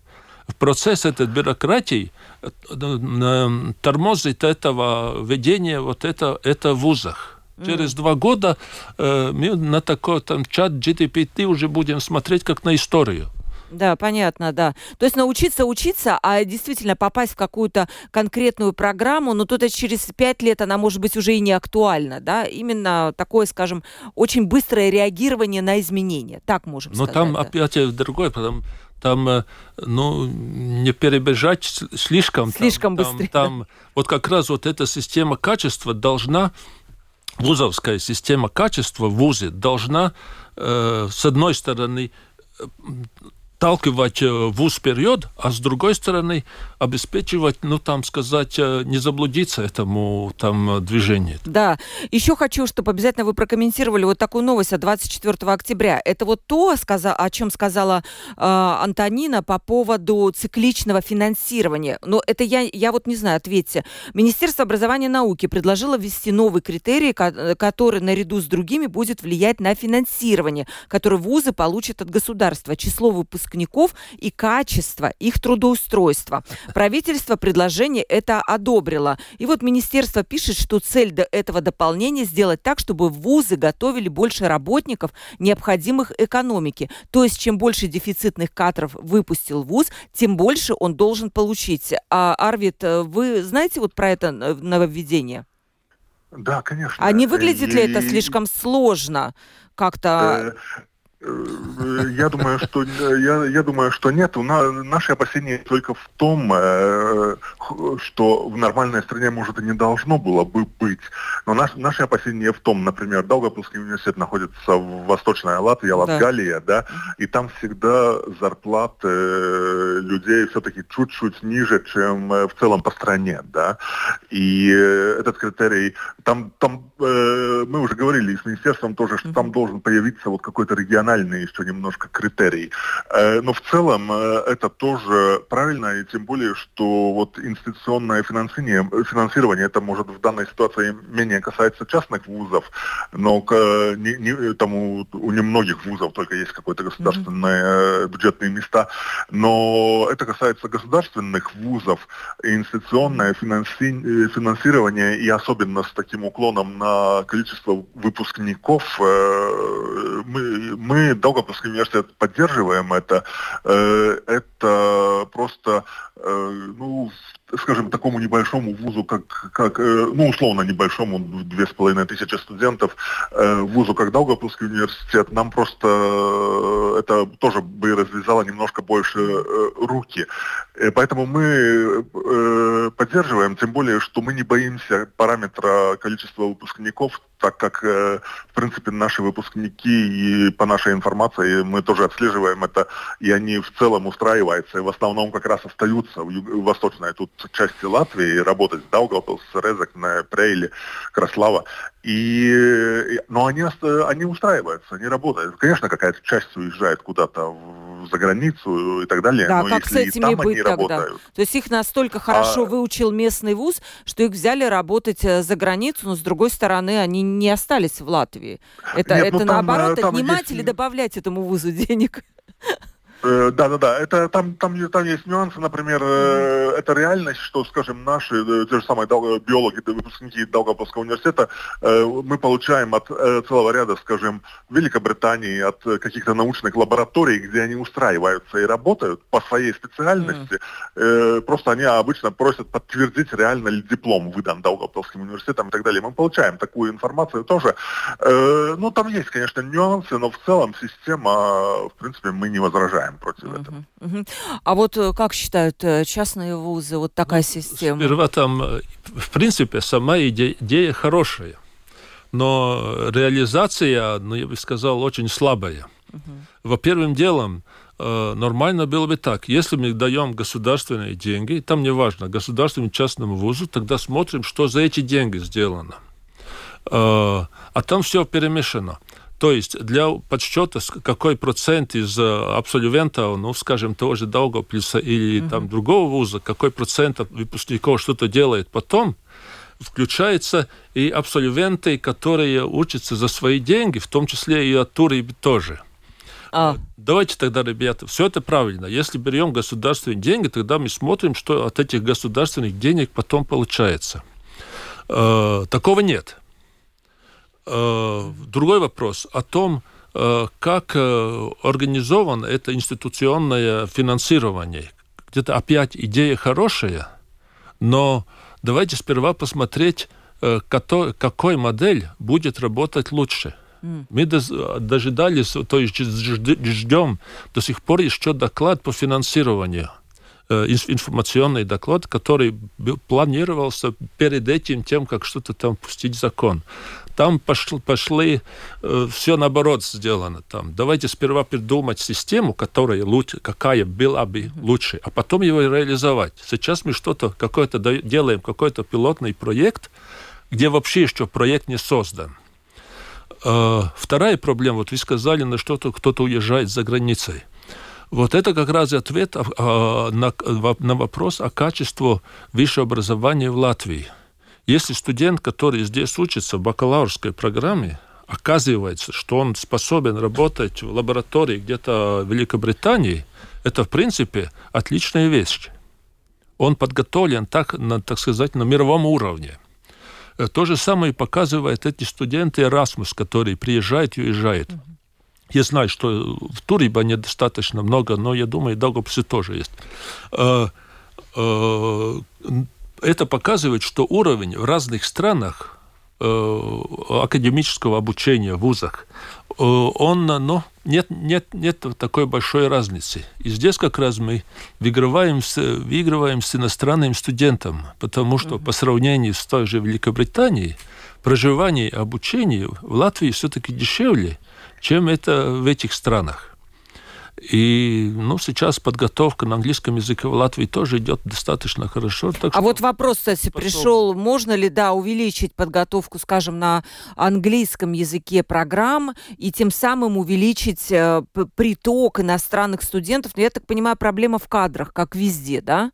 В процесс этой бюрократии э, тормозит этого ведения вот это, это в вузах. Через два года э, мы на такой там чат GPT уже будем смотреть как на историю. Да, понятно, да. То есть научиться учиться, а действительно попасть в какую-то конкретную программу, но тут через пять лет она может быть уже и не актуальна, да? Именно такое, скажем, очень быстрое реагирование на изменения. Так можем но сказать. Но там да. опять другое, потому там, э, ну, не перебежать слишком. Слишком там, быстрее. Там, там, вот как раз вот эта система качества должна вузовская система качества в ВУЗе должна, э, с одной стороны, подталкивать вуз вперед, а с другой стороны обеспечивать, ну там сказать, не заблудиться этому там движению. Да. Еще хочу, чтобы обязательно вы прокомментировали вот такую новость от 24 октября. Это вот то, о чем сказала э, Антонина по поводу цикличного финансирования. Но это я, я вот не знаю, ответьте. Министерство образования и науки предложило ввести новый критерий, который наряду с другими будет влиять на финансирование, которое вузы получат от государства, число выпускников и качество их трудоустройства. Правительство предложение это одобрило. И вот министерство пишет, что цель до этого дополнения сделать так, чтобы вузы готовили больше работников, необходимых экономике. То есть, чем больше дефицитных кадров выпустил вуз, тем больше он должен получить. А, Арвид, вы знаете вот про это нововведение? Да, конечно. А не выглядит ли это слишком сложно как-то? Э, я думаю, что я, я думаю, что нет. У нас, наши опасения только в том, э, что в нормальной стране может и не должно было бы быть. Но наш, наши опасения в том, например, Даугавпилский университет находится в Восточной Латвии, Латгалия, да. да, и там всегда зарплаты э, людей все-таки чуть-чуть ниже, чем в целом по стране, да. И этот критерий, там, там мы уже говорили с министерством тоже, что там должен появиться вот какой-то региональный формальный еще немножко критерий. Э, но в целом э, это тоже правильно, и тем более, что вот институционное финансирование, финансирование это может в данной ситуации менее касается частных вузов, но не, не, там у, у немногих вузов только есть какое-то государственные mm-hmm. бюджетные места, но это касается государственных вузов, институционное финанси, финансирование и особенно с таким уклоном на количество выпускников мы, мы мы, Долгопольский университет, поддерживаем это. Э, это просто, э, ну, скажем, такому небольшому вузу, как, как э, ну, условно небольшому, две с половиной тысячи студентов, э, вузу, как Даугавпилский университет, нам просто э, это тоже бы развязало немножко больше руки. Поэтому мы поддерживаем, тем более, что мы не боимся параметра количества выпускников, так как, в принципе, наши выпускники, и по нашей информации, мы тоже отслеживаем это, и они в целом устраиваются, и в основном как раз остаются в Восточной тут части Латвии, работать в Даугавпилс, Резекне, Прейле, Краслава. И, но они, они устраиваются, они работают. Конечно, какая-то часть уезжает куда-то за границу и так далее. Да, но как если с этими там быть они тогда? Работают, То есть их настолько хорошо а... выучил местный вуз, что их взяли работать э, за границу, но с другой стороны они не остались в Латвии. Это, Нет, это ну, там, наоборот там отнимать есть... или добавлять этому вузу денег? Э, да, да, да. Это там, там, там есть нюансы, например, mm-hmm. это реальность, что, скажем, наши, э, те же самые биологи, выпускники Долгополского университета, мы получаем от целого ряда, скажем, Великобритании, от каких-то научных лабораторий, где они устраиваются и работают по своей специальности. Mm-hmm. Просто они обычно просят подтвердить, реально ли диплом выдан Долгополским университетом и так далее. Мы получаем такую информацию тоже. Ну, там есть, конечно, нюансы, но в целом система, в принципе, мы не возражаем против uh-huh, этого. Uh-huh. А вот э, как считают э, частные вузы, вот такая ну, система? Сперва там, э, в принципе, сама идея, идея хорошая, но реализация, ну, я бы сказал, очень слабая. Uh-huh. Во-первых, делом, нормально было бы так. Если мы даем государственные деньги, там не важно, государственному частному вузу, тогда смотрим, что за эти деньги сделано. А там все перемешано. То есть для подсчета, какой процент из э, абсолвентов, ну, скажем, того же Даугавпилса или угу. там другого вуза, какой процент выпускников что-то делает потом, включаются и абсолвенты, которые учатся за свои деньги, в том числе и от Тури тоже. А. Давайте тогда, ребята, все это правильно. Если берем государственные деньги, тогда мы смотрим, что от этих государственных денег потом получается. Э, такого нет. Э, другой вопрос о том, э, как э, организовано это институционное финансирование. Где-то опять идея хорошая, но давайте сперва посмотреть, какой модель будет работать лучше. Мы дожидались, то есть ждем до сих пор еще доклад по финансированию информационный доклад, который планировался перед этим, тем, как что-то там пустить закон. Там пошли, пошли э, все наоборот сделано. Там. Давайте сперва придумать систему, которая лучше, какая была бы лучше, а потом его реализовать. Сейчас мы что-то какое-то делаем, какой-то пилотный проект, где вообще еще проект не создан. Э, вторая проблема, вот вы сказали, на что-то кто-то уезжает за границей. Вот это как раз ответ а, на, на вопрос о качестве высшего образования в Латвии. Если студент, который здесь учится в бакалаврской программе, оказывается, что он способен работать в лаборатории где-то в Великобритании, это, в принципе, отличная вещь. Он подготовлен, так, на, так сказать, на мировом уровне. Э, то же самое показывают эти студенты Erasmus, которые приезжают и уезжают. Я знаю, что в Турибе недостаточно много, но я думаю, в Даугавпилсе тоже есть. Э, э, это показывает, что уровень в разных странах э, академического обучения в вузах, он, ну, нет, нет, нет такой большой разницы. И здесь как раз мы выигрываем с, выигрываем с иностранным студентом, потому что по сравнению с той же Великобританией, проживание и обучение в Латвии все-таки дешевле, чем это в этих странах. И ну, сейчас подготовка на английском языке в Латвии тоже идет достаточно хорошо. Так а вот вопрос, кстати, способ... пришел, можно ли, да, увеличить подготовку, скажем, на английском языке программ и тем самым увеличить э, приток иностранных студентов? Но я так понимаю, проблема в кадрах, как везде, да?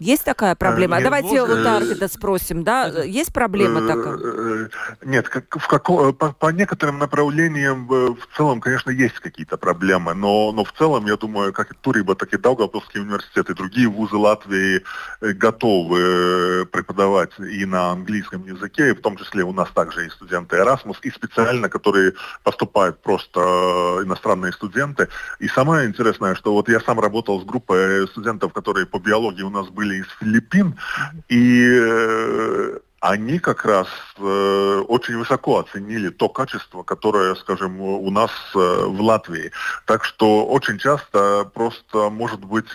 Есть такая проблема? Нет, Давайте вот, у спросим, да? Есть проблема такая? Э, нет, как, в каком, по, по некоторым направлениям в целом, конечно, есть какие-то проблемы, но, но в целом, я думаю, как и Туриба, так и Даугавпилский университет и другие вузы Латвии э, готовы э, преподавать и на английском языке, и в том числе у нас также и студенты Erasmus, и специально, которые поступают просто иностранные студенты. И самое интересное, что вот я сам работал с группой студентов, которые по биологии у нас были были из Филиппин, и э, они как раз э, очень высоко оценили то качество, которое, скажем, у нас э, в Латвии. Так что очень часто просто может быть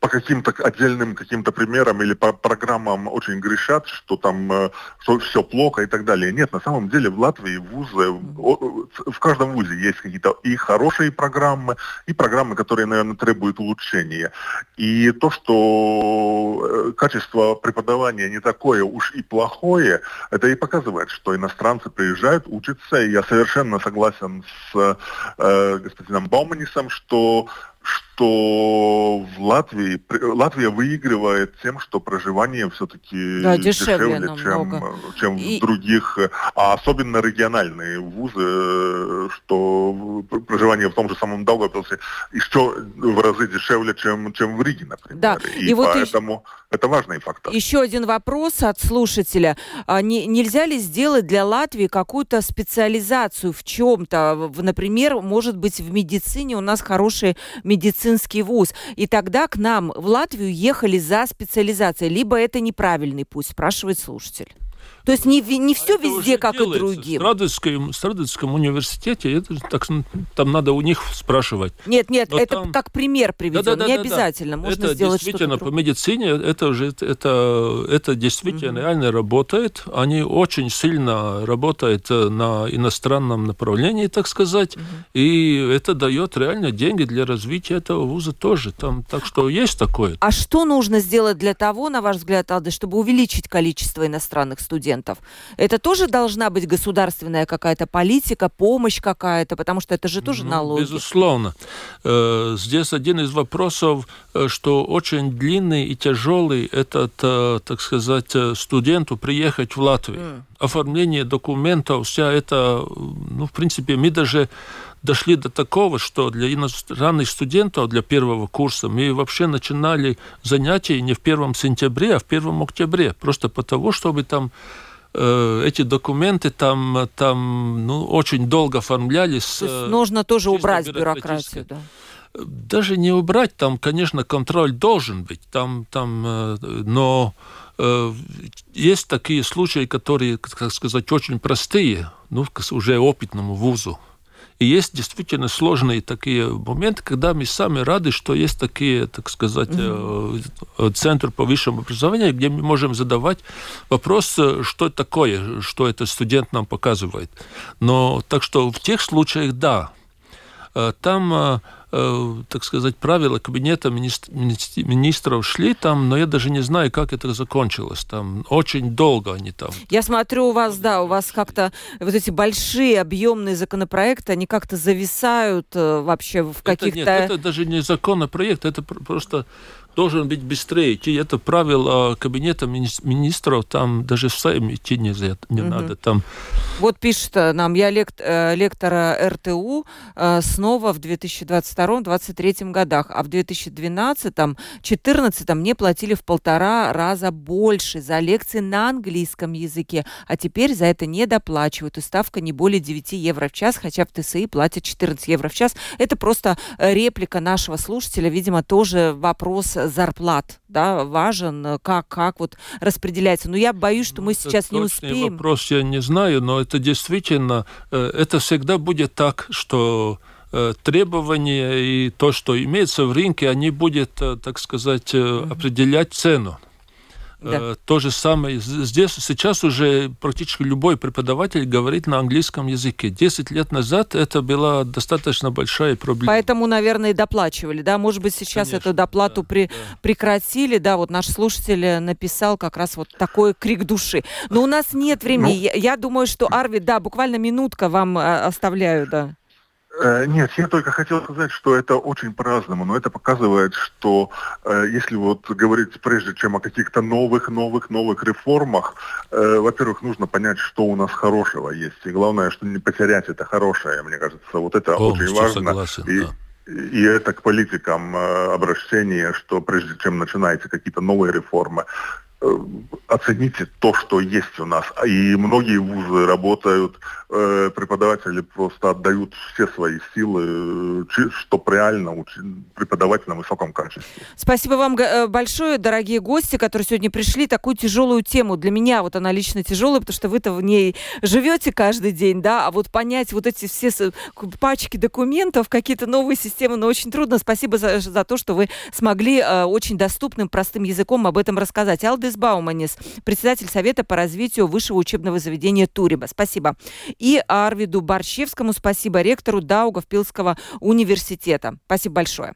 по каким-то отдельным каким-то примерам или по программам очень грешат, что там э, что все плохо и так далее. Нет, на самом деле в Латвии вузы, в каждом вузе есть какие-то и хорошие программы, и программы, которые, наверное, требуют улучшения. И то, что э, качество преподавания не такое уж и плохое, это и показывает, что иностранцы приезжают, учатся. И я совершенно согласен с э, господином Бауманисом, что что в Латвии Латвия выигрывает тем, что проживание все-таки да, дешевле, дешевле чем, чем и... в других, а особенно региональные вузы, что проживание в том же самом Даугавпилсе еще в разы дешевле, чем, чем в Риге, например. Да. И, и поэтому вот это важный фактор. Еще один вопрос от слушателя. А не, нельзя ли сделать для Латвии какую-то специализацию в чем-то? Например, может быть, в медицине у нас хороший медицинский вуз. И тогда к нам в Латвию ехали за специализацией. Либо это неправильный путь, спрашивает слушатель. То есть не, не все а везде, как делается. и другим. В Страдовском, Страдовском университете это, так, там надо у них спрашивать. Нет, нет, Но это там... как пример приведен, да, да, не да, обязательно. Да. Можно это сделать действительно по медицине это уже это, это действительно mm реально работает. Они очень сильно работают э, на иностранном направлении, так сказать, mm и это дает реально деньги для развития этого вуза тоже. Там, так что есть такое. А что нужно сделать для того, на ваш взгляд, Алды, чтобы увеличить количество иностранных студентов? Студентов. Это тоже должна быть государственная какая-то политика, помощь какая-то, потому что это же тоже ну, налоги. Безусловно. Э, здесь один из вопросов, э, что очень длинный и тяжелый этот, э, так сказать, студенту приехать в Латвию. Mm. Оформление документов, вся это, ну, в принципе, мы даже дошли до такого, что для иностранных студентов, для первого курса, мы вообще начинали занятия не в первом сентябре, а в первом октябре, просто потому, чтобы там Э, эти документы там, там ну, очень долго оформлялись. То есть э, нужно тоже убрать бюрократию, да? Даже не убрать, там, конечно, контроль должен быть, там, там, э, но есть такие случаи, которые, как сказать, очень простые, ну, уже опытному вузу. И есть действительно сложные такие моменты, когда мы сами рады, что есть такие, так сказать, mm-hmm. центры по высшему образованию, где мы можем задавать вопрос, что это такое, что это студент нам показывает. Но так что в тех случаях, да, там Э, так сказать, правила кабинета министров шли там, но я даже не знаю, как это закончилось. Там очень долго они там. Я смотрю, у вас, да, у вас как-то вот эти большие объемные законопроекты, они как-то зависают э, вообще в каких-то... Это, нет, это даже не законопроект, это просто должен быть быстрее идти. Это правило кабинета министров, там даже в Сайм идти нельзя, не угу. надо. Там... Вот пишет э, нам, я лект, э, лектора РТУ э, снова в 2022-2023 годах, а в 2012-2014 мне платили в полтора раза больше за лекции на английском языке, а теперь за это не доплачивают, и ставка не более 9 евро в час, хотя в ТСИ платят 14 евро в час. Это просто реплика нашего слушателя, видимо, тоже вопрос зарплат, да, важен, как, как вот распределяется. Но я боюсь, что мы это сейчас не успеем. вопрос я не знаю, но это действительно, э, это всегда будет так, что э, требования и то, что имеется в рынке, они будут, э, так сказать, определять цену. Да. Э, то же самое здесь сейчас уже практически любой преподаватель говорит на английском языке. Десять лет назад это была достаточно большая проблема. Поэтому, наверное, и доплачивали, да? Может быть, сейчас Конечно, эту доплату да, при, да. прекратили, да? Вот наш слушатель написал как раз вот такой крик души. Но у нас нет времени. Ну, я, я думаю, что Арви, да, буквально минутка вам а, оставляю, да. Э, нет, я только хотел сказать, что это очень по-разному, но это показывает, что э, если вот говорить прежде чем о каких-то новых, новых, новых реформах, э, во-первых, нужно понять, что у нас хорошего есть. И главное, что не потерять это хорошее, мне кажется. Вот это Полностью очень важно. Согласен, и, да. И это к политикам э, обращение, что прежде чем начинаете какие-то новые реформы, оцените то, что есть у нас. И многие вузы работают, э, преподаватели просто отдают все свои силы, э, что реально преподавать на высоком качестве. Спасибо вам большое, дорогие гости, которые сегодня пришли. Такую тяжелую тему. Для меня вот она лично тяжелая, потому что вы-то в ней живете каждый день, да, а вот понять вот эти все пачки документов, какие-то новые системы, но ну, очень трудно. Спасибо за, за то, что вы смогли очень доступным, простым языком об этом рассказать. Алдис Бауманис, председатель Совета по развитию высшего учебного заведения Туриба. Спасибо. И Арвиду Борщевскому спасибо, ректору Даугавпилского университета. Спасибо большое.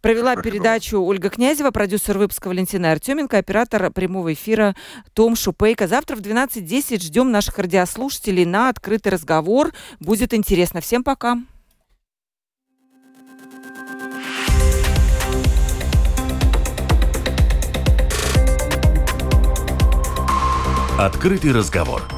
Провела Спасибо. передачу Ольга Князева, продюсер выпуска Валентина Артеменко, оператор прямого эфира Том Шупейко. Завтра в 12.10 ждем наших радиослушателей на открытый разговор. Будет интересно. Всем пока. Открытый разговор.